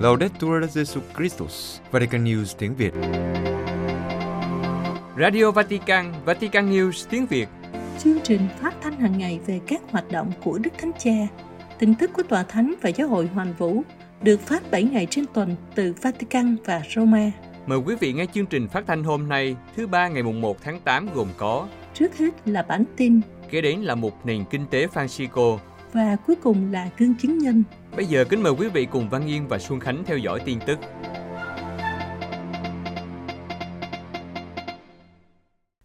Laudetur Jesu Christus, Vatican News tiếng Việt. Radio Vatican, Vatican News tiếng Việt. Chương trình phát thanh hàng ngày về các hoạt động của Đức Thánh Cha, tin tức của Tòa Thánh và Giáo hội Hoàn Vũ được phát 7 ngày trên tuần từ Vatican và Roma. Mời quý vị nghe chương trình phát thanh hôm nay, thứ ba ngày mùng 1 tháng 8 gồm có Trước hết là bản tin kế đến là một nền kinh tế Francisco. và cuối cùng là gương chứng nhân. Bây giờ kính mời quý vị cùng Văn Yên và Xuân Khánh theo dõi tin tức.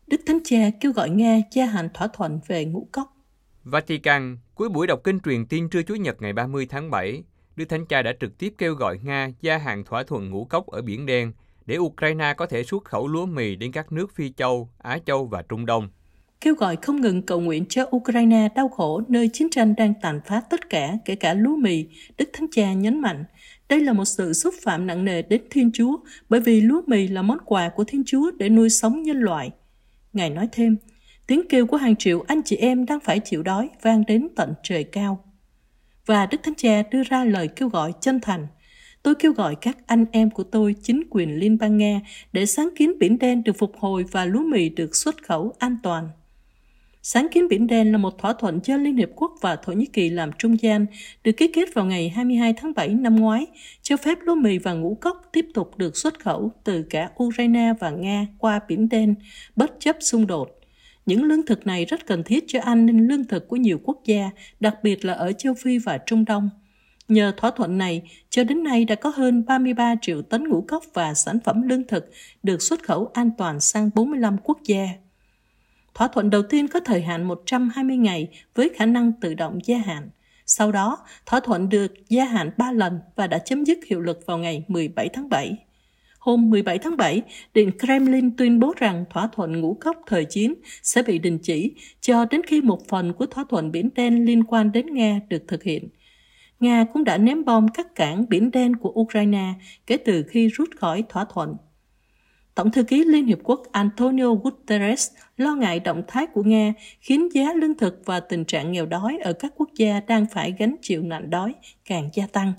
Đức Thánh Cha kêu gọi Nga gia hạn thỏa thuận về ngũ cốc. Vatican, cuối buổi đọc kinh truyền tin trưa Chủ nhật ngày 30 tháng 7, Đức Thánh Cha đã trực tiếp kêu gọi Nga gia hạn thỏa thuận ngũ cốc ở Biển Đen để Ukraine có thể xuất khẩu lúa mì đến các nước Phi Châu, Á Châu và Trung Đông. Kêu gọi không ngừng cầu nguyện cho Ukraine đau khổ nơi chiến tranh đang tàn phá tất cả, kể cả lúa mì, Đức Thánh Cha nhấn mạnh. Đây là một sự xúc phạm nặng nề đến Thiên Chúa, bởi vì lúa mì là món quà của Thiên Chúa để nuôi sống nhân loại. Ngài nói thêm, tiếng kêu của hàng triệu anh chị em đang phải chịu đói vang đến tận trời cao. Và Đức Thánh Cha đưa ra lời kêu gọi chân thành. Tôi kêu gọi các anh em của tôi, chính quyền Liên bang Nga, để sáng kiến Biển Đen được phục hồi và lúa mì được xuất khẩu an toàn. Sáng kiến Biển Đen là một thỏa thuận do Liên Hiệp Quốc và Thổ Nhĩ Kỳ làm trung gian, được ký kết vào ngày 22 tháng 7 năm ngoái, cho phép lúa mì và ngũ cốc tiếp tục được xuất khẩu từ cả Ukraine và Nga qua Biển Đen, bất chấp xung đột. Những lương thực này rất cần thiết cho an ninh lương thực của nhiều quốc gia, đặc biệt là ở châu Phi và Trung Đông. Nhờ thỏa thuận này, cho đến nay đã có hơn 33 triệu tấn ngũ cốc và sản phẩm lương thực được xuất khẩu an toàn sang 45 quốc gia. Thỏa thuận đầu tiên có thời hạn 120 ngày với khả năng tự động gia hạn. Sau đó, thỏa thuận được gia hạn 3 lần và đã chấm dứt hiệu lực vào ngày 17 tháng 7. Hôm 17 tháng 7, Điện Kremlin tuyên bố rằng thỏa thuận ngũ cốc thời chiến sẽ bị đình chỉ cho đến khi một phần của thỏa thuận Biển Đen liên quan đến Nga được thực hiện. Nga cũng đã ném bom các cảng Biển Đen của Ukraine kể từ khi rút khỏi thỏa thuận. Tổng thư ký Liên Hiệp Quốc Antonio Guterres lo ngại động thái của Nga khiến giá lương thực và tình trạng nghèo đói ở các quốc gia đang phải gánh chịu nạn đói càng gia tăng.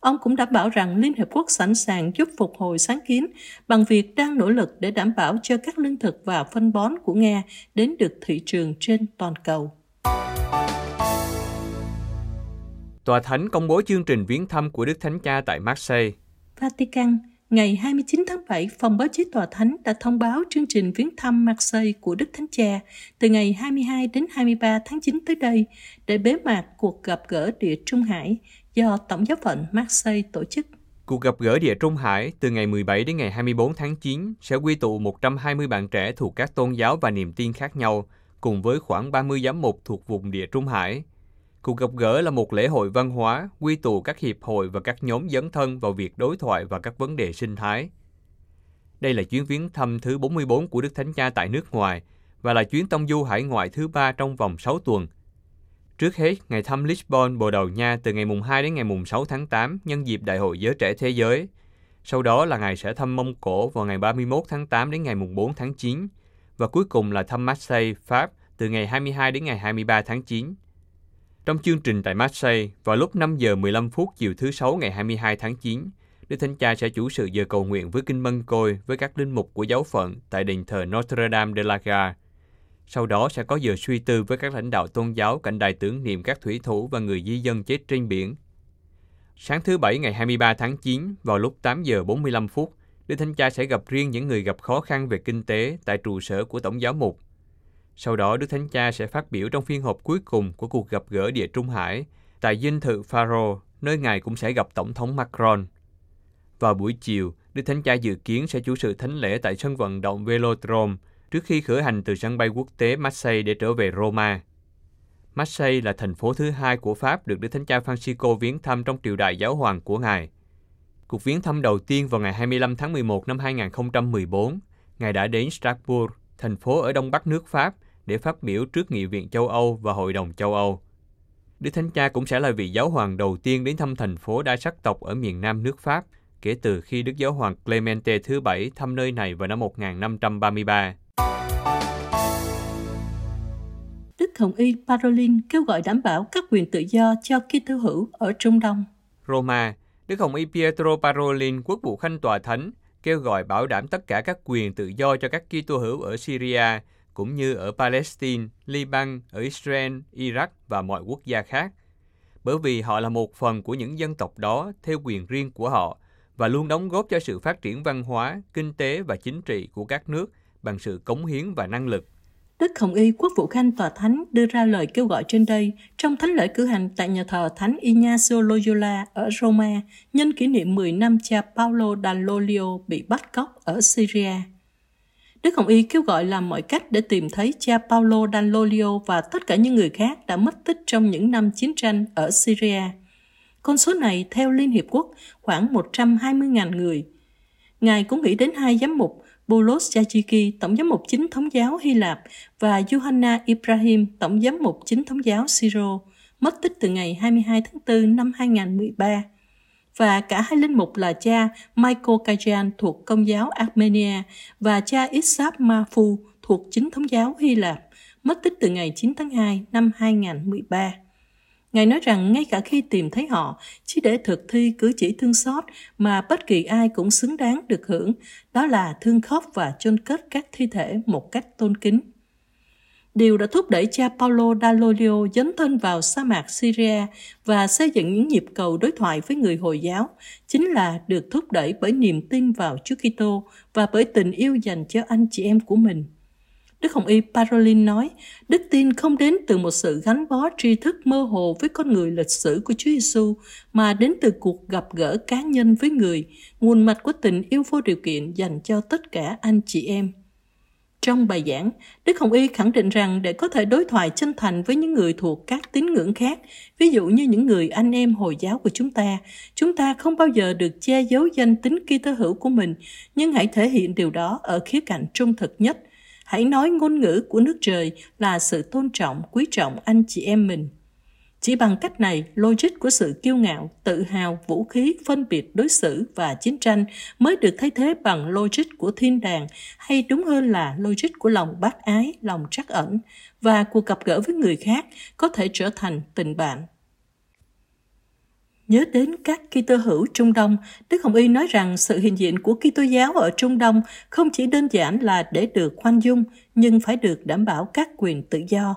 Ông cũng đảm bảo rằng Liên Hiệp Quốc sẵn sàng giúp phục hồi sáng kiến bằng việc đang nỗ lực để đảm bảo cho các lương thực và phân bón của Nga đến được thị trường trên toàn cầu. Tòa Thánh công bố chương trình viếng thăm của Đức Thánh Cha tại Marseille. Vatican, ngày 29 tháng 7, Phòng báo chí Tòa Thánh đã thông báo chương trình viếng thăm Marseille của Đức Thánh Cha từ ngày 22 đến 23 tháng 9 tới đây để bế mạc cuộc gặp gỡ địa Trung Hải do Tổng giáo phận Marseille tổ chức. Cuộc gặp gỡ Địa Trung Hải từ ngày 17 đến ngày 24 tháng 9 sẽ quy tụ 120 bạn trẻ thuộc các tôn giáo và niềm tin khác nhau, cùng với khoảng 30 giám mục thuộc vùng Địa Trung Hải. Cuộc gặp gỡ là một lễ hội văn hóa, quy tụ các hiệp hội và các nhóm dấn thân vào việc đối thoại và các vấn đề sinh thái. Đây là chuyến viếng thăm thứ 44 của Đức Thánh Cha tại nước ngoài và là chuyến tông du hải ngoại thứ ba trong vòng 6 tuần. Trước hết, ngày thăm Lisbon, Bồ Đào Nha từ ngày mùng 2 đến ngày mùng 6 tháng 8 nhân dịp Đại hội Giới Trẻ Thế Giới. Sau đó là ngày sẽ thăm Mông Cổ vào ngày 31 tháng 8 đến ngày mùng 4 tháng 9. Và cuối cùng là thăm Marseille, Pháp từ ngày 22 đến ngày 23 tháng 9. Trong chương trình tại Marseille, vào lúc 5 giờ 15 phút chiều thứ Sáu ngày 22 tháng 9, Đức Thánh Cha sẽ chủ sự giờ cầu nguyện với kinh mân côi với các linh mục của giáo phận tại đền thờ Notre Dame de la Gare. Sau đó sẽ có giờ suy tư với các lãnh đạo tôn giáo cạnh đài tưởng niệm các thủy thủ và người di dân chết trên biển. Sáng thứ Bảy ngày 23 tháng 9, vào lúc 8 giờ 45 phút, Đức Thánh Cha sẽ gặp riêng những người gặp khó khăn về kinh tế tại trụ sở của Tổng giáo mục. Sau đó, Đức Thánh Cha sẽ phát biểu trong phiên họp cuối cùng của cuộc gặp gỡ Địa Trung Hải tại dinh thự Faro, nơi Ngài cũng sẽ gặp Tổng thống Macron. Vào buổi chiều, Đức Thánh Cha dự kiến sẽ chủ sự thánh lễ tại sân vận động Velodrome trước khi khởi hành từ sân bay quốc tế Marseille để trở về Roma. Marseille là thành phố thứ hai của Pháp được Đức Thánh Cha Francisco viếng thăm trong triều đại giáo hoàng của Ngài. Cuộc viếng thăm đầu tiên vào ngày 25 tháng 11 năm 2014, Ngài đã đến Strasbourg, thành phố ở đông bắc nước Pháp, để phát biểu trước Nghị viện châu Âu và Hội đồng châu Âu. Đức Thánh Cha cũng sẽ là vị giáo hoàng đầu tiên đến thăm thành phố đa sắc tộc ở miền nam nước Pháp, kể từ khi Đức Giáo hoàng Clemente thứ bảy thăm nơi này vào năm 1533. Đức Hồng Y Parolin kêu gọi đảm bảo các quyền tự do cho Kitô hữu ở Trung Đông. Roma, Đức Hồng Y Pietro Parolin, quốc vụ khanh tòa thánh, kêu gọi bảo đảm tất cả các quyền tự do cho các Kitô hữu ở Syria, cũng như ở Palestine, Liban, ở Israel, Iraq và mọi quốc gia khác. Bởi vì họ là một phần của những dân tộc đó theo quyền riêng của họ và luôn đóng góp cho sự phát triển văn hóa, kinh tế và chính trị của các nước bằng sự cống hiến và năng lực. Đức Hồng Y Quốc vụ Khanh Tòa Thánh đưa ra lời kêu gọi trên đây trong thánh lễ cử hành tại nhà thờ Thánh Ignacio Loyola ở Roma nhân kỷ niệm 10 năm cha Paolo Dall'Olio bị bắt cóc ở Syria. Đức Hồng Y kêu gọi làm mọi cách để tìm thấy cha Paolo Danlolio và tất cả những người khác đã mất tích trong những năm chiến tranh ở Syria. Con số này theo Liên Hiệp Quốc khoảng 120.000 người. Ngài cũng nghĩ đến hai giám mục Boulos Yajiki, Tổng giám mục chính thống giáo Hy Lạp và Johanna Ibrahim, Tổng giám mục chính thống giáo Syro, mất tích từ ngày 22 tháng 4 năm 2013. Và cả hai linh mục là cha Michael Kajan thuộc Công giáo Armenia và cha Isaac Mafu thuộc chính thống giáo Hy Lạp, mất tích từ ngày 9 tháng 2 năm 2013. Ngài nói rằng ngay cả khi tìm thấy họ, chỉ để thực thi cử chỉ thương xót mà bất kỳ ai cũng xứng đáng được hưởng, đó là thương khóc và chôn cất các thi thể một cách tôn kính. Điều đã thúc đẩy cha Paulo Dall'Olio dấn thân vào sa mạc Syria và xây dựng những nhịp cầu đối thoại với người Hồi giáo chính là được thúc đẩy bởi niềm tin vào Chúa Kitô và bởi tình yêu dành cho anh chị em của mình. Đức Hồng Y Parolin nói, đức tin không đến từ một sự gắn bó tri thức mơ hồ với con người lịch sử của Chúa Giêsu, mà đến từ cuộc gặp gỡ cá nhân với người, nguồn mạch của tình yêu vô điều kiện dành cho tất cả anh chị em. Trong bài giảng, Đức Hồng Y khẳng định rằng để có thể đối thoại chân thành với những người thuộc các tín ngưỡng khác, ví dụ như những người anh em Hồi giáo của chúng ta, chúng ta không bao giờ được che giấu danh tính Kitô hữu của mình, nhưng hãy thể hiện điều đó ở khía cạnh trung thực nhất – Hãy nói ngôn ngữ của nước trời là sự tôn trọng, quý trọng anh chị em mình. Chỉ bằng cách này, logic của sự kiêu ngạo, tự hào, vũ khí, phân biệt đối xử và chiến tranh mới được thay thế bằng logic của thiên đàng, hay đúng hơn là logic của lòng bác ái, lòng trắc ẩn, và cuộc gặp gỡ với người khác có thể trở thành tình bạn Nhớ đến các Kitô hữu Trung Đông, Đức Hồng Y nói rằng sự hiện diện của Kitô giáo ở Trung Đông không chỉ đơn giản là để được khoan dung, nhưng phải được đảm bảo các quyền tự do.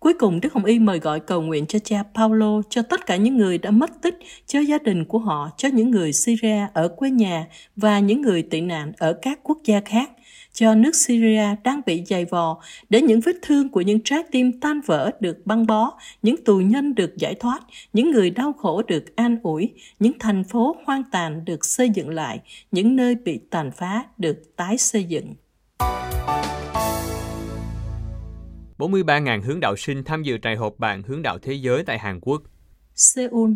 Cuối cùng, Đức Hồng Y mời gọi cầu nguyện cho cha Paulo, cho tất cả những người đã mất tích, cho gia đình của họ, cho những người Syria ở quê nhà và những người tị nạn ở các quốc gia khác, cho nước Syria đang bị dày vò, để những vết thương của những trái tim tan vỡ được băng bó, những tù nhân được giải thoát, những người đau khổ được an ủi, những thành phố hoang tàn được xây dựng lại, những nơi bị tàn phá được tái xây dựng. 43.000 hướng đạo sinh tham dự trại họp bạn hướng đạo thế giới tại Hàn Quốc. Seoul,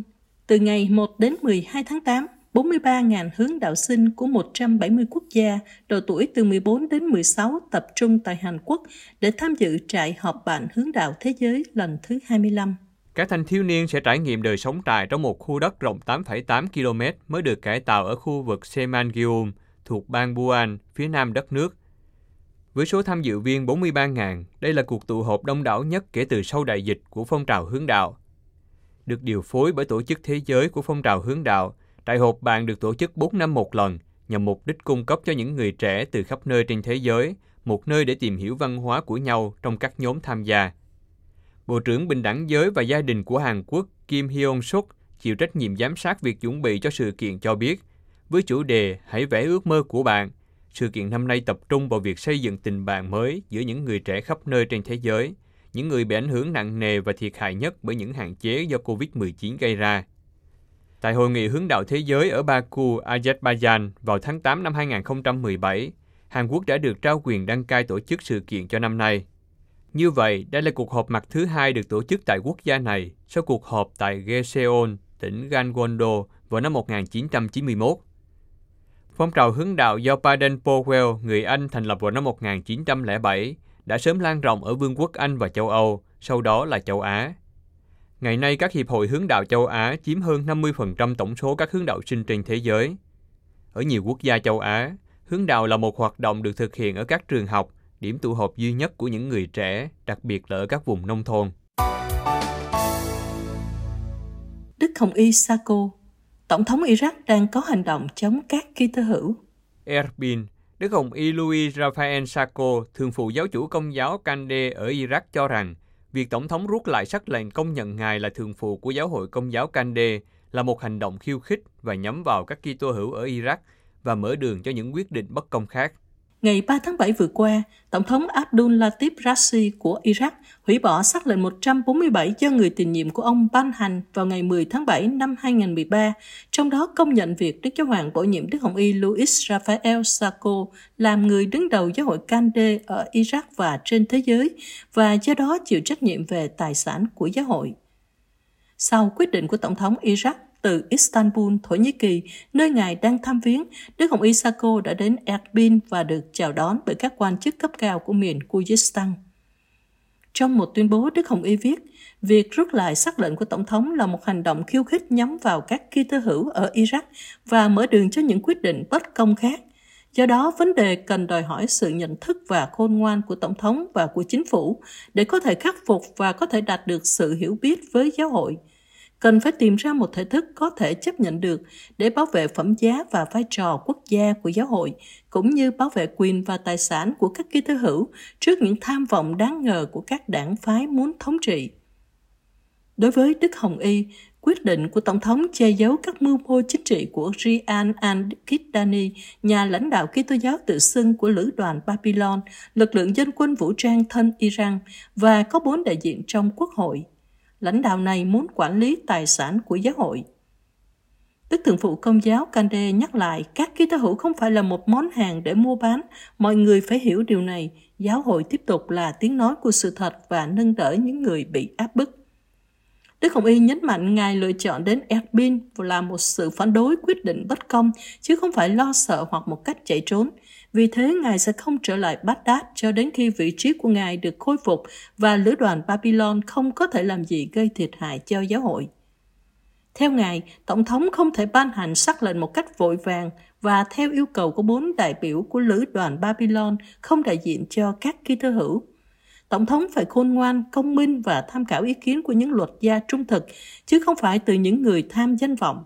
từ ngày 1 đến 12 tháng 8, 43.000 hướng đạo sinh của 170 quốc gia độ tuổi từ 14 đến 16 tập trung tại Hàn Quốc để tham dự trại họp bạn hướng đạo thế giới lần thứ 25. Các thanh thiếu niên sẽ trải nghiệm đời sống trại trong một khu đất rộng 8,8 km mới được cải tạo ở khu vực Semangyeom thuộc bang Buan, phía nam đất nước. Với số tham dự viên 43.000, đây là cuộc tụ họp đông đảo nhất kể từ sau đại dịch của phong trào hướng đạo. Được điều phối bởi Tổ chức Thế giới của phong trào hướng đạo, Đại họp bạn được tổ chức 4 năm một lần nhằm mục đích cung cấp cho những người trẻ từ khắp nơi trên thế giới một nơi để tìm hiểu văn hóa của nhau trong các nhóm tham gia. Bộ trưởng Bình đẳng giới và gia đình của Hàn Quốc Kim Hyun Suk chịu trách nhiệm giám sát việc chuẩn bị cho sự kiện cho biết, với chủ đề Hãy vẽ ước mơ của bạn, sự kiện năm nay tập trung vào việc xây dựng tình bạn mới giữa những người trẻ khắp nơi trên thế giới, những người bị ảnh hưởng nặng nề và thiệt hại nhất bởi những hạn chế do COVID-19 gây ra. Tại Hội nghị hướng đạo thế giới ở Baku, Azerbaijan vào tháng 8 năm 2017, Hàn Quốc đã được trao quyền đăng cai tổ chức sự kiện cho năm nay. Như vậy, đây là cuộc họp mặt thứ hai được tổ chức tại quốc gia này sau cuộc họp tại Geseon, tỉnh Gangwon-do vào năm 1991. Phong trào hướng đạo do Baden Powell, người Anh thành lập vào năm 1907, đã sớm lan rộng ở Vương quốc Anh và châu Âu, sau đó là châu Á. Ngày nay, các hiệp hội hướng đạo châu Á chiếm hơn 50% tổng số các hướng đạo sinh trên thế giới. Ở nhiều quốc gia châu Á, hướng đạo là một hoạt động được thực hiện ở các trường học, điểm tụ họp duy nhất của những người trẻ, đặc biệt là ở các vùng nông thôn. Đức Hồng Y Sako, Tổng thống Iraq đang có hành động chống các Kitô hữu. Erbil, Đức Hồng Y Louis Raphael Sacco, thường phụ giáo chủ công giáo Kande ở Iraq cho rằng việc Tổng thống rút lại sắc lệnh công nhận Ngài là thường phụ của giáo hội công giáo Kande là một hành động khiêu khích và nhắm vào các Kitô hữu ở Iraq và mở đường cho những quyết định bất công khác. Ngày 3 tháng 7 vừa qua, Tổng thống Abdul Latif Rassi của Iraq hủy bỏ xác lệnh 147 do người tiền nhiệm của ông ban hành vào ngày 10 tháng 7 năm 2013, trong đó công nhận việc Đức Giáo Hoàng bổ nhiệm Đức Hồng Y Louis Raphael Sacco làm người đứng đầu giáo hội Kande ở Iraq và trên thế giới, và do đó chịu trách nhiệm về tài sản của giáo hội. Sau quyết định của Tổng thống Iraq từ Istanbul, Thổ Nhĩ Kỳ, nơi ngài đang thăm viếng, Đức Hồng Y Sako đã đến Erbil và được chào đón bởi các quan chức cấp cao của miền Kyrgyzstan. Trong một tuyên bố, Đức Hồng Y viết, việc rút lại sắc lệnh của Tổng thống là một hành động khiêu khích nhắm vào các Kitô hữu ở Iraq và mở đường cho những quyết định bất công khác. Do đó, vấn đề cần đòi hỏi sự nhận thức và khôn ngoan của Tổng thống và của chính phủ để có thể khắc phục và có thể đạt được sự hiểu biết với giáo hội – cần phải tìm ra một thể thức có thể chấp nhận được để bảo vệ phẩm giá và vai trò quốc gia của giáo hội, cũng như bảo vệ quyền và tài sản của các ký tư hữu trước những tham vọng đáng ngờ của các đảng phái muốn thống trị. Đối với Đức Hồng Y, quyết định của Tổng thống che giấu các mưu mô chính trị của Rian al-Kidani, nhà lãnh đạo Kitô giáo tự xưng của lữ đoàn Babylon, lực lượng dân quân vũ trang thân Iran và có bốn đại diện trong quốc hội lãnh đạo này muốn quản lý tài sản của giáo hội. Đức Thượng phụ Công giáo Kande nhắc lại, các ký tố hữu không phải là một món hàng để mua bán. Mọi người phải hiểu điều này. Giáo hội tiếp tục là tiếng nói của sự thật và nâng đỡ những người bị áp bức. Đức Hồng Y nhấn mạnh Ngài lựa chọn đến Erbin là một sự phản đối quyết định bất công, chứ không phải lo sợ hoặc một cách chạy trốn. Vì thế, Ngài sẽ không trở lại Baghdad cho đến khi vị trí của Ngài được khôi phục và lữ đoàn Babylon không có thể làm gì gây thiệt hại cho giáo hội. Theo Ngài, Tổng thống không thể ban hành sắc lệnh một cách vội vàng và theo yêu cầu của bốn đại biểu của lữ đoàn Babylon không đại diện cho các ký thư hữu. Tổng thống phải khôn ngoan, công minh và tham khảo ý kiến của những luật gia trung thực, chứ không phải từ những người tham danh vọng.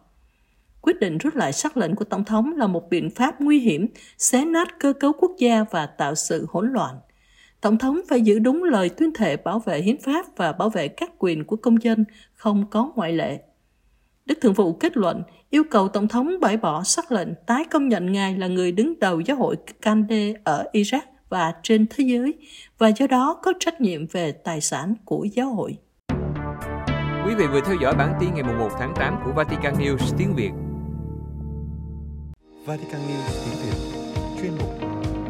Quyết định rút lại sắc lệnh của Tổng thống là một biện pháp nguy hiểm, xé nát cơ cấu quốc gia và tạo sự hỗn loạn. Tổng thống phải giữ đúng lời tuyên thệ bảo vệ hiến pháp và bảo vệ các quyền của công dân, không có ngoại lệ. Đức Thượng vụ kết luận yêu cầu Tổng thống bãi bỏ sắc lệnh tái công nhận Ngài là người đứng đầu giáo hội Kande ở Iraq và trên thế giới và do đó có trách nhiệm về tài sản của giáo hội. Quý vị vừa theo dõi bản tin ngày 1 tháng 8 của Vatican News tiếng Việt. Vatican News tiếng Việt, chuyên mục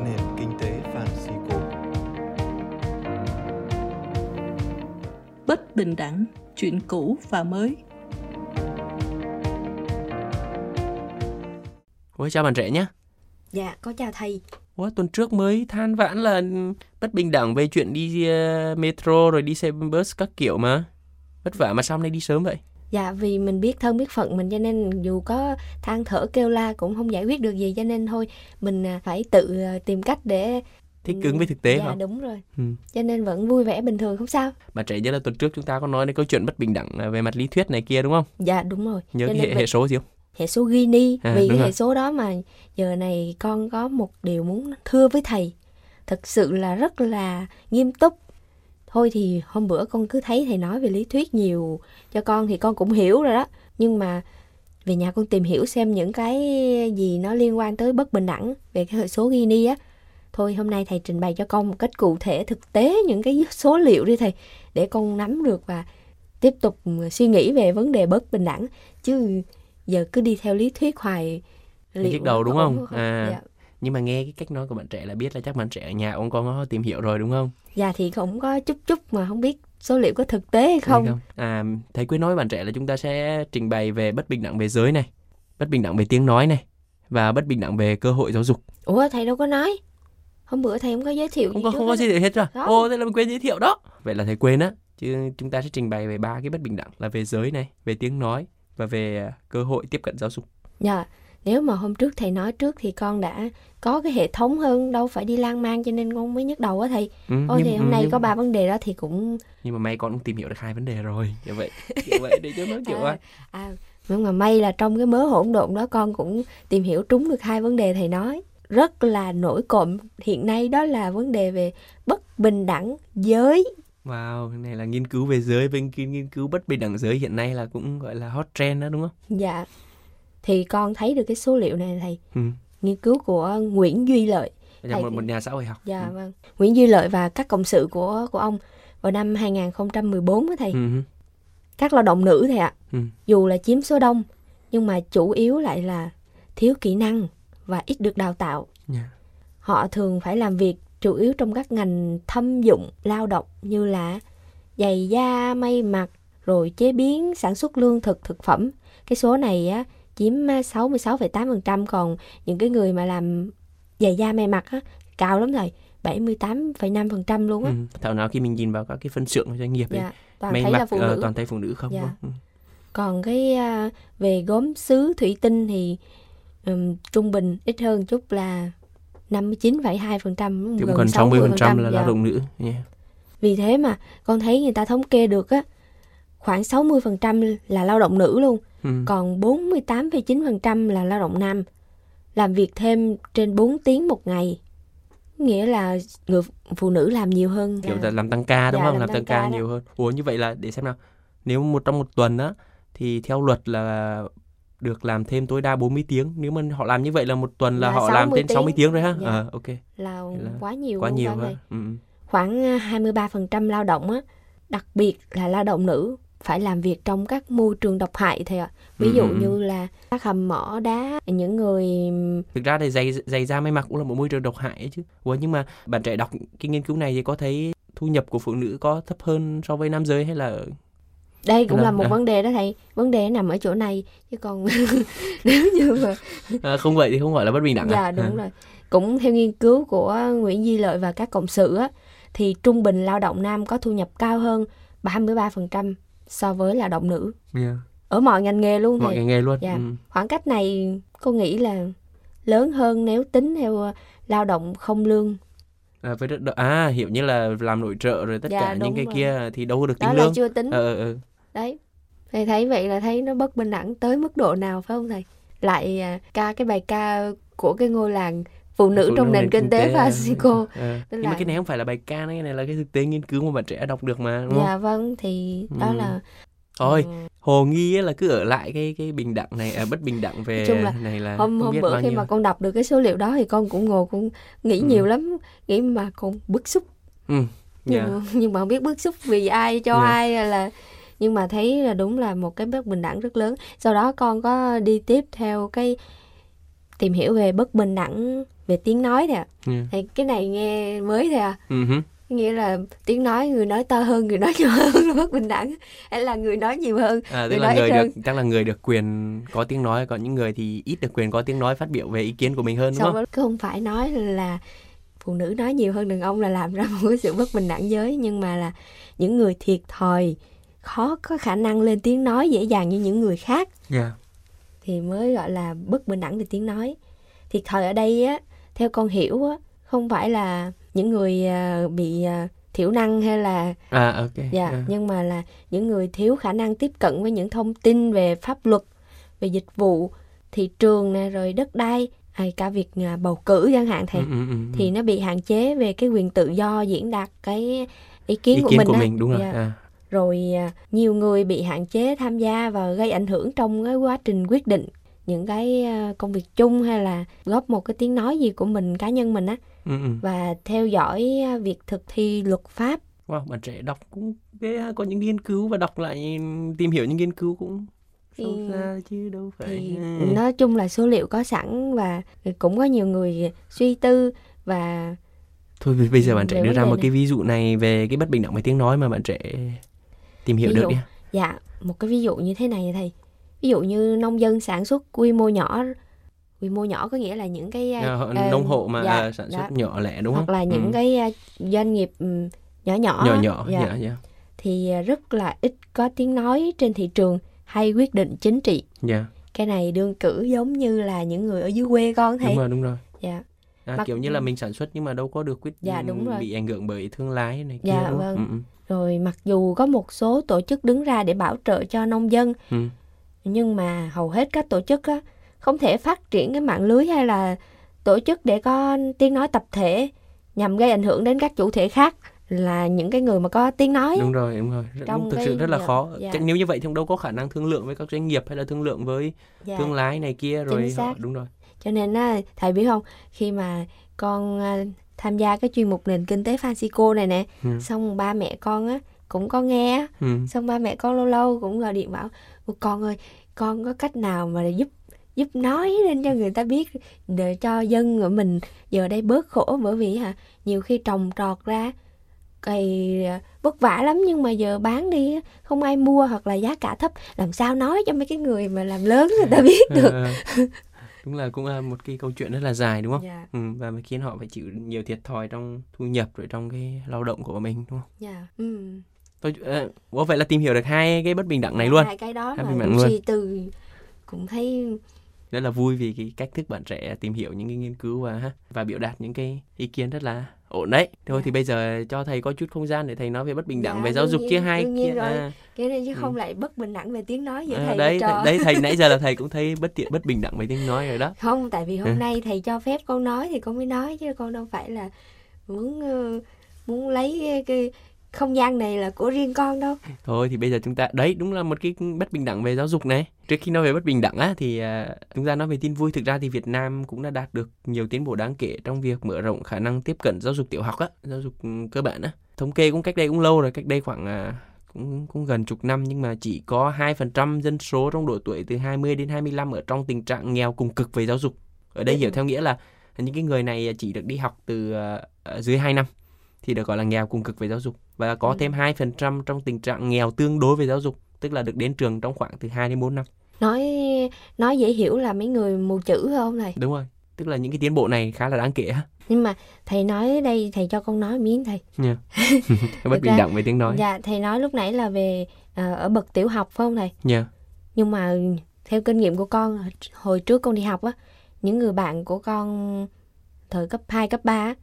Nền Kinh tế Francisco. Bất bình đẳng, chuyện cũ và mới. Ôi chào bạn trẻ nhé. Dạ, có chào thầy. Ủa, tuần trước mới than vãn là bất bình đẳng về chuyện đi uh, metro rồi đi xe bus các kiểu mà. Vất vả mà sao hôm nay đi sớm vậy? Dạ vì mình biết thân biết phận mình cho nên dù có than thở kêu la cũng không giải quyết được gì cho nên thôi mình à, phải tự à, tìm cách để thích ứng với thực tế dạ, không? đúng rồi. Ừ. Cho nên vẫn vui vẻ bình thường không sao. Bạn trẻ nhớ là tuần trước chúng ta có nói đến câu chuyện bất bình đẳng về mặt lý thuyết này kia đúng không? Dạ đúng rồi. Nhớ cái hệ, hệ số gì không? Hệ số Gini à, vì cái hệ số đó mà giờ này con có một điều muốn thưa với thầy. Thực sự là rất là nghiêm túc. Thôi thì hôm bữa con cứ thấy thầy nói về lý thuyết nhiều cho con thì con cũng hiểu rồi đó. Nhưng mà về nhà con tìm hiểu xem những cái gì nó liên quan tới bất bình đẳng về cái hệ số Gini á. Thôi hôm nay thầy trình bày cho con một cách cụ thể thực tế những cái số liệu đi thầy để con nắm được và tiếp tục suy nghĩ về vấn đề bất bình đẳng. Chứ giờ cứ đi theo lý thuyết hoài. Liệu đầu đúng không, không? à dạ. nhưng mà nghe cái cách nói của bạn trẻ là biết là chắc bạn trẻ ở nhà ông con có tìm hiểu rồi đúng không? Dạ thì cũng có chút chút mà không biết số liệu có thực tế hay không, không? à thầy quyết nói bạn trẻ là chúng ta sẽ trình bày về bất bình đẳng về giới này bất bình đẳng về tiếng nói này và bất bình đẳng về cơ hội giáo dục. Ủa thầy đâu có nói. Hôm bữa thầy không có giới thiệu không có không có giới thiệu hết rồi. Ô thế là mình quên giới thiệu đó. Vậy là thầy quên á chứ chúng ta sẽ trình bày về ba cái bất bình đẳng là về giới này về tiếng nói và về à, cơ hội tiếp cận giáo dục. Dạ nếu mà hôm trước thầy nói trước thì con đã có cái hệ thống hơn đâu phải đi lang mang cho nên con mới nhức đầu á thầy. Ừ, ôi nhưng, thì hôm nay nhưng, có ba vấn đề đó thì cũng nhưng mà may con cũng tìm hiểu được hai vấn đề rồi kiểu vậy kiểu vậy để cho nó kiểu à, à, nhưng mà may là trong cái mớ hỗn độn đó con cũng tìm hiểu trúng được hai vấn đề thầy nói. Rất là nổi cộm hiện nay đó là vấn đề về bất bình đẳng giới Wow, cái này là nghiên cứu về giới với nghiên cứu bất bình đẳng giới hiện nay là cũng gọi là hot trend đó đúng không? Dạ. Thì con thấy được cái số liệu này thầy. Ừ. Nghiên cứu của Nguyễn Duy Lợi. Là một, một nhà xã hội học. Dạ ừ. vâng. Nguyễn Duy Lợi và các cộng sự của của ông vào năm 2014 đó thầy. Ừ. Các lao động nữ thầy ạ. Ừ. Dù là chiếm số đông nhưng mà chủ yếu lại là thiếu kỹ năng và ít được đào tạo. Yeah. Họ thường phải làm việc chủ yếu trong các ngành thâm dụng lao động như là giày da, may mặc, rồi chế biến, sản xuất lương thực, thực phẩm. Cái số này á, chiếm 66,8%, còn những cái người mà làm giày da may mặc á, cao lắm rồi, 78,5% luôn á. Ừ. Thảo nào khi mình nhìn vào các cái phân xưởng doanh nghiệp ấy, Dạ, toàn may thấy mặc là phụ uh, nữ. toàn thấy phụ nữ không? Dạ. không? Ừ. Còn cái à, về gốm sứ thủy tinh thì ừm, trung bình ít hơn chút là 59,2%, Thì cũng gần còn 60% là dạ. lao động nữ. Yeah. Vì thế mà con thấy người ta thống kê được á khoảng 60% là lao động nữ luôn, Ừ. còn 48,9% là lao động nam. Làm việc thêm trên 4 tiếng một ngày. Nghĩa là người phụ nữ làm nhiều hơn. Kiểu Dạ. là làm tăng ca đúng Dạ, không? làm Làm tăng tăng ca ca đó. nhiều hơn. Ủa như vậy là để xem nào. Nếu một trong một tuần á thì theo luật là được làm thêm tối đa 40 tiếng. Nếu mà họ làm như vậy là một tuần là, Là họ làm 60 trên 60 tiếng rồi ha. Dạ. Ờ ok. là, là quá nhiều Quá nhiều ha. Ừ. ừ. Khoảng à, 23% lao động á, đặc biệt là lao động nữ phải làm việc trong các môi trường độc hại thầy ạ. Ví Ừ, dụ ừ. như là các hầm mỏ đá, những người Thực ra thì giày giày da may mặc cũng là một môi trường độc hại ấy chứ. Ủa nhưng mà bạn trẻ đọc cái nghiên cứu này thì có thấy thu nhập của phụ nữ có thấp hơn so với nam giới hay là đây cũng Là- là một à. vấn đề đó thầy vấn đề nằm ở chỗ này chứ còn nếu như mà à, không vậy thì không gọi là bất bình đẳng dạ à? đúng À. rồi cũng theo nghiên cứu của Nguyễn Duy Lợi và các cộng sự á thì trung bình lao động nam có thu nhập cao hơn 33% so với lao động nữ Yeah. ở mọi ngành nghề luôn Mọi ngành nghề luôn. Dạ. Ừ. khoảng cách này cô nghĩ là lớn hơn nếu tính theo ờ, lao động không lương À, với đất- à hiểu như là làm nội trợ rồi tất Dạ, cả những cái rồi. kia thì đâu có được đó tính là lương. chưa tính Ờ ờ ờ. đấy thầy thấy vậy là thấy nó bất bình đẳng tới mức độ nào phải không thầy lại à, ca cái bài ca của cái ngôi làng phụ nữ Phụ trong nền kinh tế à. Mexico Ờ. Tức Nhưng mà là- cái này không phải là bài ca đấy, cái này là cái thực tế nghiên cứu mà bạn trẻ đọc được mà đúng không? dạ vâng thì đó Ừ. là Thôi, ừ, hồ nghi là cứ ở lại cái cái bình đẳng này à, bất bình đẳng về chung là này là hôm hôm bữa khi mà con đọc được cái số liệu đó thì con cũng ngồi cũng nghĩ Ừ. nhiều lắm nghĩ mà con bức xúc Ừ. nhưng, Dạ. mà, nhưng mà không biết bức xúc vì ai cho Dạ. ai là nhưng mà thấy là đúng là một cái bất bình đẳng rất lớn sau đó con có đi tiếp theo cái tìm hiểu về bất bình đẳng về tiếng nói nè Dạ. thì cái này nghe mới thôi à hứ. Nghĩa là tiếng nói người nói to hơn người nói nhỏ hơn là bất bình đẳng hay là người nói nhiều hơn À, tức Người là nói người hơn. được chắc là người được quyền có tiếng nói còn những người thì ít được quyền có tiếng nói phát biểu về ý kiến của mình hơn đúng sau không? cứ không phải nói là phụ nữ nói nhiều hơn đàn ông là làm ra một cái sự bất bình đẳng giới nhưng mà là những người thiệt thòi khó có khả năng lên tiếng nói dễ dàng như những người khác Dạ. thì mới gọi là bất bình đẳng về tiếng nói thiệt thòi ở đây á theo con hiểu á không phải là những người à, bị à, thiểu năng hay là À ok. dạ À. nhưng mà là những người thiếu khả năng tiếp cận với những thông tin về pháp luật về dịch vụ thị trường nè rồi đất đai hay cả việc à, bầu cử chẳng hạn thầy Ừ, ừ, ừ, thì nó bị hạn chế về cái quyền tự do diễn đạt cái ý kiến ý của kiến mình của mình đúng rồi. Dạ. À. rồi à, nhiều người bị hạn chế tham gia và gây ảnh hưởng trong cái quá trình quyết định những cái à, công việc chung hay là góp một cái tiếng nói gì của mình cá nhân mình á Ừ, ừ. và theo dõi à, việc thực thi luật pháp Wow, bạn trẻ đọc cũng ghê có những nghiên cứu và đọc lại tìm hiểu những nghiên cứu cũng sâu xa chứ đâu phải. thì Ừ. nói chung là số liệu có sẵn và cũng có nhiều người suy tư và Thôi bây- giờ bạn trẻ đưa ra một này. cái ví dụ này về cái bất bình đẳng về tiếng nói mà bạn trẻ tìm hiểu Ví được dụ, đi. dạ một cái ví dụ như thế này thầy ví dụ như nông dân sản xuất quy mô nhỏ quy mô nhỏ có nghĩa là những cái ờ, nông hộ mà dạ, à, sản xuất đó. nhỏ lẻ đúng không? hoặc là những Ừ. cái doanh nghiệp ừm, nhỏ nhỏ nhỏ nhỏ dạ, dạ dạ thì rất là ít có tiếng nói trên thị trường hay quyết định chính trị dạ. cái này đương cử giống như là những người ở dưới quê con thầy đúng rồi đúng rồi dạ à, Mặc- kiểu như là mình sản xuất nhưng mà đâu có được quyết Dạ, đúng rồi. bị ảnh hưởng bởi thương lái này kia Dạ, đúng vâng. không? Ừ, rồi mặc dù có một số tổ chức đứng ra để bảo trợ cho nông dân ừ, ừ. nhưng mà hầu hết các tổ chức á, không thể phát triển cái mạng lưới hay là tổ chức để có tiếng nói tập thể nhằm gây ảnh hưởng đến các chủ thể khác là những cái người mà có tiếng nói đúng rồi đúng rồi Trong thực sự rất là khó dạ. Chắc nếu như vậy thì đâu có khả năng thương lượng với các doanh nghiệp hay là thương lượng với Dạ. thương lái này kia rồi họ, đúng rồi cho nên á thầy biết không khi mà con à, tham gia cái chuyên mục nền kinh tế Francisco này nè Ừ. xong ba mẹ con á cũng có nghe ừ. xong ba mẹ con lâu lâu cũng gọi điện bảo "Ủa, con ơi con có cách nào mà để giúp giúp nói lên cho người ta biết để cho dân của mình giờ đây bớt khổ bởi vì hả nhiều khi trồng trọt ra cày à, vất vả lắm nhưng mà giờ bán đi không ai mua hoặc là giá cả thấp làm sao nói cho mấy cái người mà làm lớn người ta biết được. Ờ, đúng là cũng là một cái câu chuyện rất là dài đúng không? Dạ. Ừ, và mới khiến họ phải chịu nhiều thiệt thòi trong thu nhập rồi trong cái lao động của mình đúng không? Dạ. Ừ. tôi uh, ủa vậy là tìm hiểu được hai cái bất bình đẳng này luôn. hai cái đó Hai mà mạng cũng luôn. tư cũng thấy rất là vui vì cái cách thức bạn trẻ tìm hiểu những cái nghiên cứu và ha, và biểu đạt những cái ý kiến rất là ổn đấy thôi Dạ. thì bây giờ cho thầy có chút không gian để thầy nói về bất bình đẳng Dạ, về giáo dục nhiên, chứ hai kia à, cái này chứ Ừ. không lại bất bình đẳng về tiếng nói giữa à, thầy đấy trò đấy thầy nãy giờ là thầy cũng thấy bất tiện bất bình đẳng về tiếng nói rồi đó không tại vì Ừ. hôm nay thầy cho phép con nói thì con mới nói chứ con đâu phải là muốn muốn lấy cái, cái không gian này là của riêng con đâu Thôi thì bây giờ chúng ta đấy đúng là một cái bất bình đẳng về giáo dục này. Trước khi nói về bất bình đẳng á thì à, chúng ta nói về tin vui thực ra thì Việt Nam cũng đã đạt được nhiều tiến bộ đáng kể trong việc mở rộng khả năng tiếp cận giáo dục tiểu học á, giáo dục ừ, cơ bản á. Thống kê cũng cách đây cũng lâu rồi, cách đây khoảng à, cũng cũng gần chục năm nhưng mà chỉ có 2% dân số trong độ tuổi từ 20 đến 25 ở trong tình trạng nghèo cùng cực về giáo dục. Ở đây hiểu theo nghĩa là những cái người này chỉ được đi học từ uh, dưới 2 năm thì được gọi là nghèo cùng cực về giáo dục và có Ừ. thêm 2% trong tình trạng nghèo tương đối về giáo dục, tức là được đến trường trong khoảng từ 2 đến 4 năm. nói nói dễ hiểu là mấy người mù chữ không thầy Đúng rồi. Tức là những cái tiến bộ này khá là đáng kể ha. nhưng mà thầy nói đây thầy cho con nói miếng thầy Nha. bất Thực bình ra- đẳng về tiếng nói. dạ thầy nói lúc nãy là về ờ, ở bậc tiểu học phải không thầy Nha. nhưng mà theo kinh nghiệm của con hồi trước con đi học á những người bạn của con thời cấp 2, cấp 3 á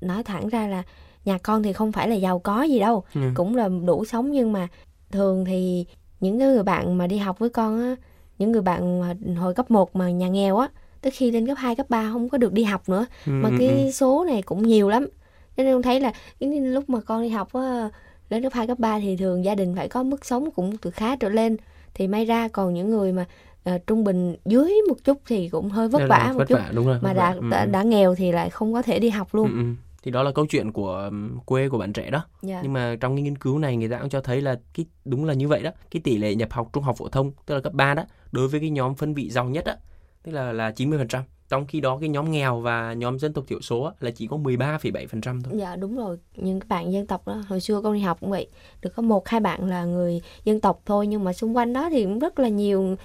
nói thẳng ra là nhà con thì không phải là giàu có gì đâu Ừ. cũng là đủ sống nhưng mà thường thì những cái người bạn mà đi học với con á những người bạn hồi cấp 1 mà nhà nghèo á tới khi lên cấp 2, cấp 3 không có được đi học nữa mà Ừ, ừ, cái số này cũng nhiều lắm cho nên con thấy là cái lúc mà con đi học á lên cấp 2, cấp 3 thì thường gia đình phải có mức sống cũng từ khá trở lên thì may ra còn những người mà ờ, trung bình dưới một chút thì cũng hơi vất vả một vất chút vả đúng rồi. mà đã. Ừ, đã ừ. đã nghèo thì lại không có thể đi học luôn Ừ, ừ. Thì đó là câu chuyện của quê của bạn trẻ đó. dạ Nhưng mà trong cái nghiên cứu này người ta cũng cho thấy là cái đúng là như vậy đó. Cái tỷ lệ nhập học trung học phổ thông tức là cấp 3 đó đối với cái nhóm phân vị giàu nhất á tức là là 90%. Trong khi đó cái nhóm nghèo và nhóm dân tộc thiểu số là chỉ có 13,7% thôi. dạ đúng rồi những bạn dân tộc đó hồi xưa con đi học cũng vậy được có một hai bạn là người dân tộc thôi nhưng mà xung quanh đó thì cũng rất là nhiều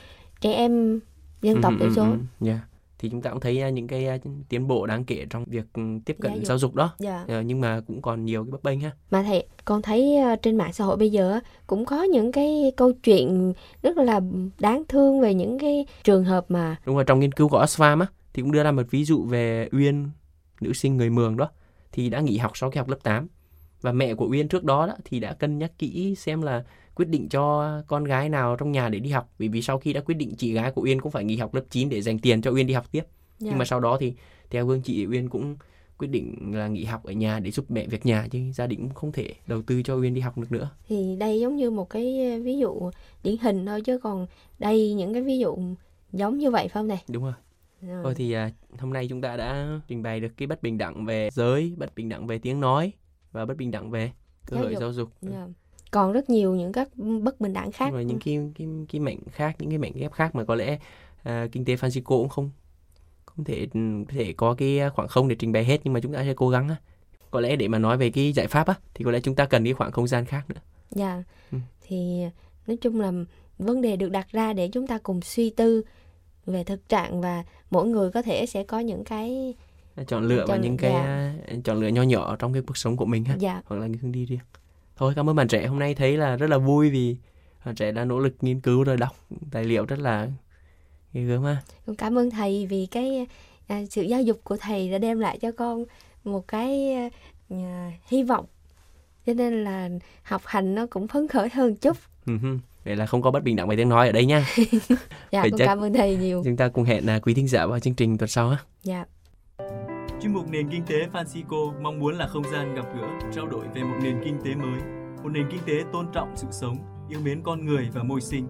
trẻ em dân tộc Ừ, thiểu ừ, số ừ, ừ. Yeah. Thì chúng ta cũng thấy à, những cái à, tiến bộ đáng kể trong việc ừ, tiếp cận Giáo dục. giáo dục đó. dạ Ờ, nhưng mà cũng còn nhiều cái bấp bênh ha. mà thầy con thấy ờ, trên mạng xã hội bây giờ cũng có những cái câu chuyện rất là đáng thương về những cái trường hợp mà Đúng rồi, trong nghiên cứu của Oxfam á thì cũng đưa ra một ví dụ về Uyên, nữ sinh người Mường đó thì đã nghỉ học sau khi học lớp 8. Và mẹ của Uyên trước đó, đó thì đã cân nhắc kỹ xem là quyết định cho con gái nào trong nhà để đi học bởi vì sau khi đã quyết định chị gái của Uyên cũng phải nghỉ học lớp 9 để dành tiền cho Uyên đi học tiếp. dạ, Nhưng mà sau đó thì theo Vương chị Uyên cũng quyết định là nghỉ học ở nhà để giúp mẹ việc nhà chứ gia đình cũng không thể đầu tư cho Uyên đi học được nữa. thì đây giống như một cái ví dụ điển hình thôi chứ còn đây những cái ví dụ giống như vậy phải không này Đúng rồi. Rồi. Thôi thì à, hôm nay chúng ta đã trình bày được cái bất bình đẳng về giới, bất bình đẳng về tiếng nói và bất bình đẳng về cơ Giáo hội dục. giáo dục. Dạ. Còn rất nhiều những các bất bình đẳng khác và những cái cái cái mảnh khác, những cái mảnh ghép khác mà có lẽ à, kinh tế Francisco cũng không không thể ừ, có thể có cái khoảng không để trình bày hết nhưng mà chúng ta sẽ cố gắng á. Có lẽ để mà nói về cái giải pháp á thì có lẽ chúng ta cần cái khoảng không gian khác nữa. dạ Ừ. thì nói chung là vấn đề được đặt ra để chúng ta cùng suy tư về thực trạng và mỗi người có thể sẽ có những cái Chọn lựa và Chọn- những cái dạ. chọn lựa nho nhỏ trong cái cuộc sống của mình ha. dạ hoặc là những hướng đi riêng thôi cảm ơn bạn trẻ hôm nay thấy là rất là vui vì bạn trẻ đã nỗ lực nghiên cứu rồi đọc tài liệu rất là ghê gớm ha. Cảm ơn thầy vì cái à, sự giáo dục của thầy đã đem lại cho con một cái à, hy vọng. Cho nên là học hành nó cũng phấn khởi hơn chút. Ừ vậy là không có bất bình đẳng về tiếng nói ở đây nha. Dạ con cảm ơn thầy nhiều. chúng ta cùng hẹn là quý thính giả vào chương trình tuần sau á dạ chuyên mục nền kinh tế Francisco mong muốn là không gian gặp gỡ, trao đổi về một nền kinh tế mới, một nền kinh tế tôn trọng sự sống, yêu mến con người và môi sinh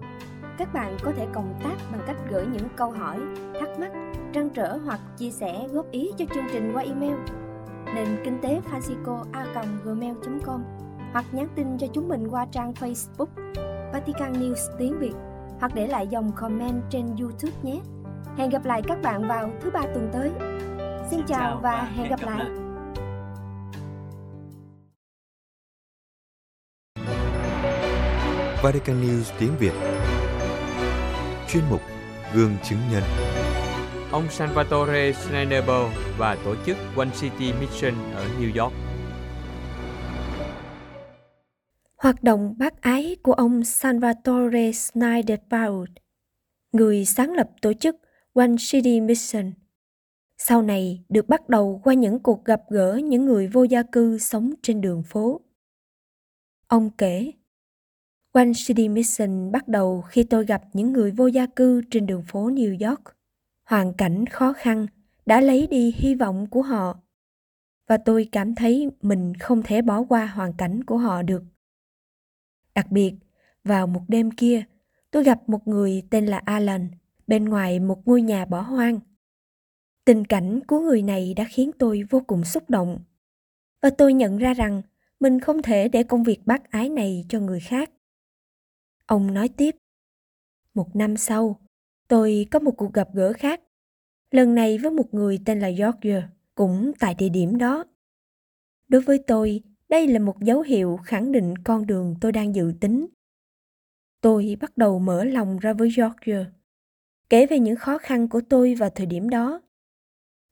các bạn có thể cộng tác bằng cách gửi những câu hỏi, thắc mắc, trăn trở hoặc chia sẻ góp ý cho chương trình qua email nền kinh tế Francisco a gmail.com hoặc nhắn tin cho chúng mình qua trang Facebook Vatican News tiếng Việt hoặc để lại dòng comment trên YouTube nhé. Hẹn gặp lại các bạn vào thứ ba tuần tới. Xin, chào và hẹn gặp lại. Vatican News tiếng Việt. Chuyên mục Gương chứng nhân. Ông Salvatore Schneiderbo và tổ chức One City Mission ở New York. Hoạt động bác ái của ông Salvatore Schneiderbaud, người sáng lập tổ chức One City Mission, sau này được bắt đầu qua những cuộc gặp gỡ những người vô gia cư sống trên đường phố. Ông kể, One City Mission bắt đầu khi tôi gặp những người vô gia cư trên đường phố New York. Hoàn cảnh khó khăn đã lấy đi hy vọng của họ và tôi cảm thấy mình không thể bỏ qua hoàn cảnh của họ được. Đặc biệt, vào một đêm kia, tôi gặp một người tên là Alan bên ngoài một ngôi nhà bỏ hoang. Tình cảnh của người này đã khiến tôi vô cùng xúc động. Và tôi nhận ra rằng mình không thể để công việc bác ái này cho người khác. Ông nói tiếp, một năm sau, tôi có một cuộc gặp gỡ khác, lần này với một người tên là George, cũng tại địa điểm đó. Đối với tôi, đây là một dấu hiệu khẳng định con đường tôi đang dự tính. Tôi bắt đầu mở lòng ra với George, kể về những khó khăn của tôi vào thời điểm đó.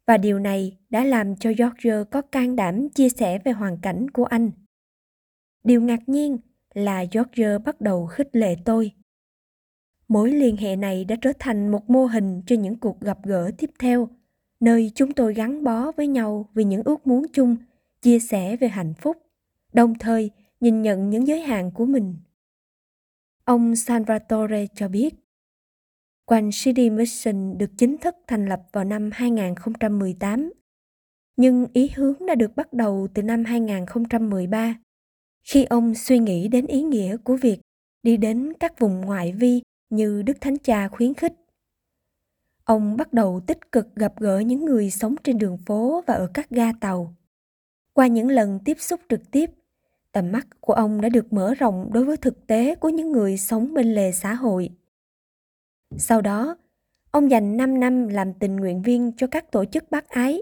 Và điều này đã làm cho George có can đảm chia sẻ về hoàn cảnh của anh. Điều ngạc nhiên là George bắt đầu khích lệ tôi. Mối liên hệ này đã trở thành một mô hình cho những cuộc gặp gỡ tiếp theo, nơi chúng tôi gắn bó với nhau vì những ước muốn chung, chia sẻ về hạnh phúc đồng thời nhìn nhận những giới hạn của mình. Ông Salvatore cho biết, One City Mission được chính thức thành lập vào năm 2018, nhưng ý hướng đã được bắt đầu từ năm 2013, khi ông suy nghĩ đến ý nghĩa của việc đi đến các vùng ngoại vi như Đức Thánh Cha khuyến khích. Ông bắt đầu tích cực gặp gỡ những người sống trên đường phố và ở các ga tàu. Qua những lần tiếp xúc trực tiếp, tầm mắt của ông đã được mở rộng đối với thực tế của những người sống bên lề xã hội. Sau đó, ông dành 5 năm làm tình nguyện viên cho các tổ chức bác ái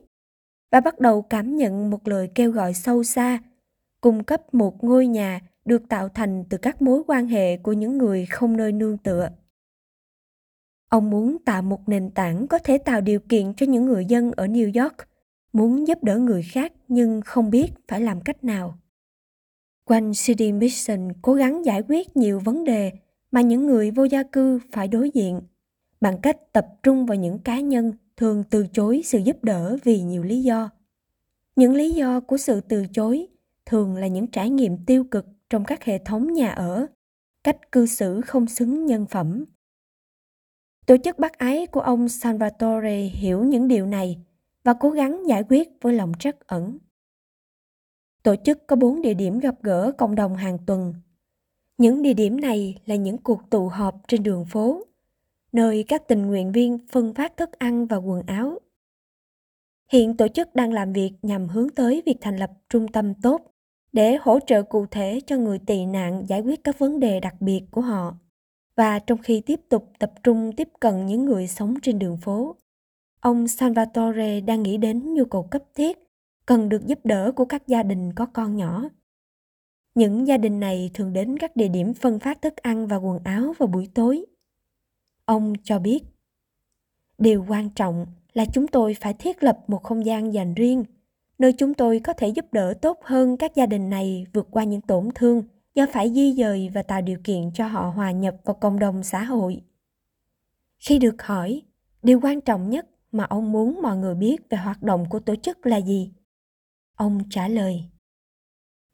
và bắt đầu cảm nhận một lời kêu gọi sâu xa, cung cấp một ngôi nhà được tạo thành từ các mối quan hệ của những người không nơi nương tựa. Ông muốn tạo một nền tảng có thể tạo điều kiện cho những người dân ở New York muốn giúp đỡ người khác nhưng không biết phải làm cách nào. Quanh City Mission cố gắng giải quyết nhiều vấn đề mà những người vô gia cư phải đối diện bằng cách tập trung vào những cá nhân thường từ chối sự giúp đỡ vì nhiều lý do. Những lý do của sự từ chối thường là những trải nghiệm tiêu cực trong các hệ thống nhà ở, cách cư xử không xứng nhân phẩm. Tổ chức bác ái của ông Salvatore hiểu những điều này và cố gắng giải quyết với lòng trắc ẩn. Tổ chức có 4 địa điểm gặp gỡ cộng đồng hàng tuần. Những địa điểm này là những cuộc tụ họp trên đường phố, nơi các tình nguyện viên phân phát thức ăn và quần áo. Hiện tổ chức đang làm việc nhằm hướng tới việc thành lập trung tâm tốt để hỗ trợ cụ thể cho người tị nạn giải quyết các vấn đề đặc biệt của họ và trong khi tiếp tục tập trung tiếp cận những người sống trên đường phố ông salvatore đang nghĩ đến nhu cầu cấp thiết cần được giúp đỡ của các gia đình có con nhỏ. Những gia đình này thường đến các địa điểm phân phát thức ăn và quần áo vào buổi tối. Ông cho biết, điều quan trọng là chúng tôi phải thiết lập một không gian dành riêng, nơi chúng tôi có thể giúp đỡ tốt hơn các gia đình này vượt qua những tổn thương do phải di dời và tạo điều kiện cho họ hòa nhập vào cộng đồng xã hội. Khi được hỏi, điều quan trọng nhất mà ông muốn mọi người biết về hoạt động của tổ chức là gì? Ông trả lời,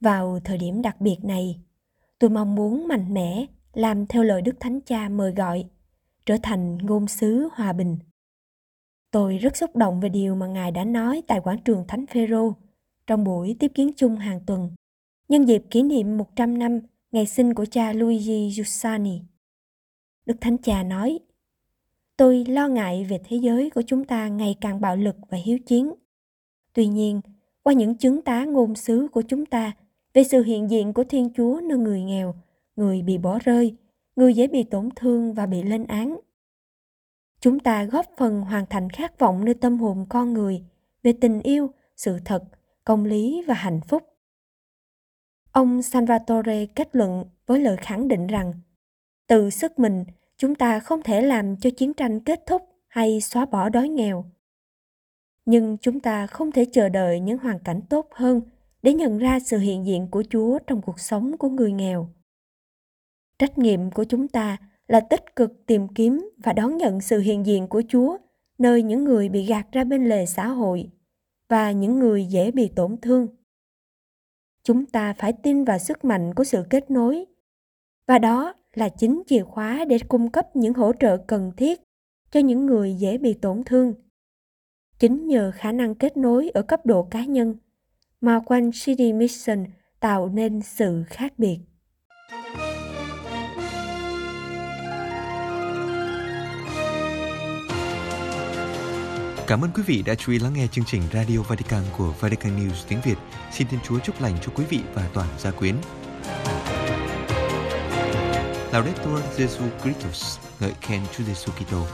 vào thời điểm đặc biệt này, tôi mong muốn mạnh mẽ làm theo lời Đức Thánh Cha mời gọi, trở thành ngôn sứ hòa bình. Tôi rất xúc động về điều mà Ngài đã nói tại quảng trường Thánh Phêrô trong buổi tiếp kiến chung hàng tuần, nhân dịp kỷ niệm 100 năm ngày sinh của cha Luigi Giussani. Đức Thánh Cha nói, Tôi lo ngại về thế giới của chúng ta ngày càng bạo lực và hiếu chiến. Tuy nhiên, qua những chứng tá ngôn sứ của chúng ta về sự hiện diện của Thiên Chúa nơi người nghèo, người bị bỏ rơi, người dễ bị tổn thương và bị lên án. Chúng ta góp phần hoàn thành khát vọng nơi tâm hồn con người về tình yêu, sự thật, công lý và hạnh phúc. Ông Salvatore kết luận với lời khẳng định rằng từ sức mình chúng ta không thể làm cho chiến tranh kết thúc hay xóa bỏ đói nghèo nhưng chúng ta không thể chờ đợi những hoàn cảnh tốt hơn để nhận ra sự hiện diện của chúa trong cuộc sống của người nghèo trách nhiệm của chúng ta là tích cực tìm kiếm và đón nhận sự hiện diện của chúa nơi những người bị gạt ra bên lề xã hội và những người dễ bị tổn thương chúng ta phải tin vào sức mạnh của sự kết nối, và đó là chính chìa khóa để cung cấp những hỗ trợ cần thiết cho những người dễ bị tổn thương. Chính nhờ khả năng kết nối ở cấp độ cá nhân mà quanh City Mission tạo nên sự khác biệt. Cảm ơn quý vị đã chú ý lắng nghe chương trình Radio Vatican của Vatican News tiếng Việt. Xin Thiên Chúa chúc lành cho quý vị và toàn gia quyến. Laudetur Jesu Christus, ngợi khen Chúa Giêsu Kitô.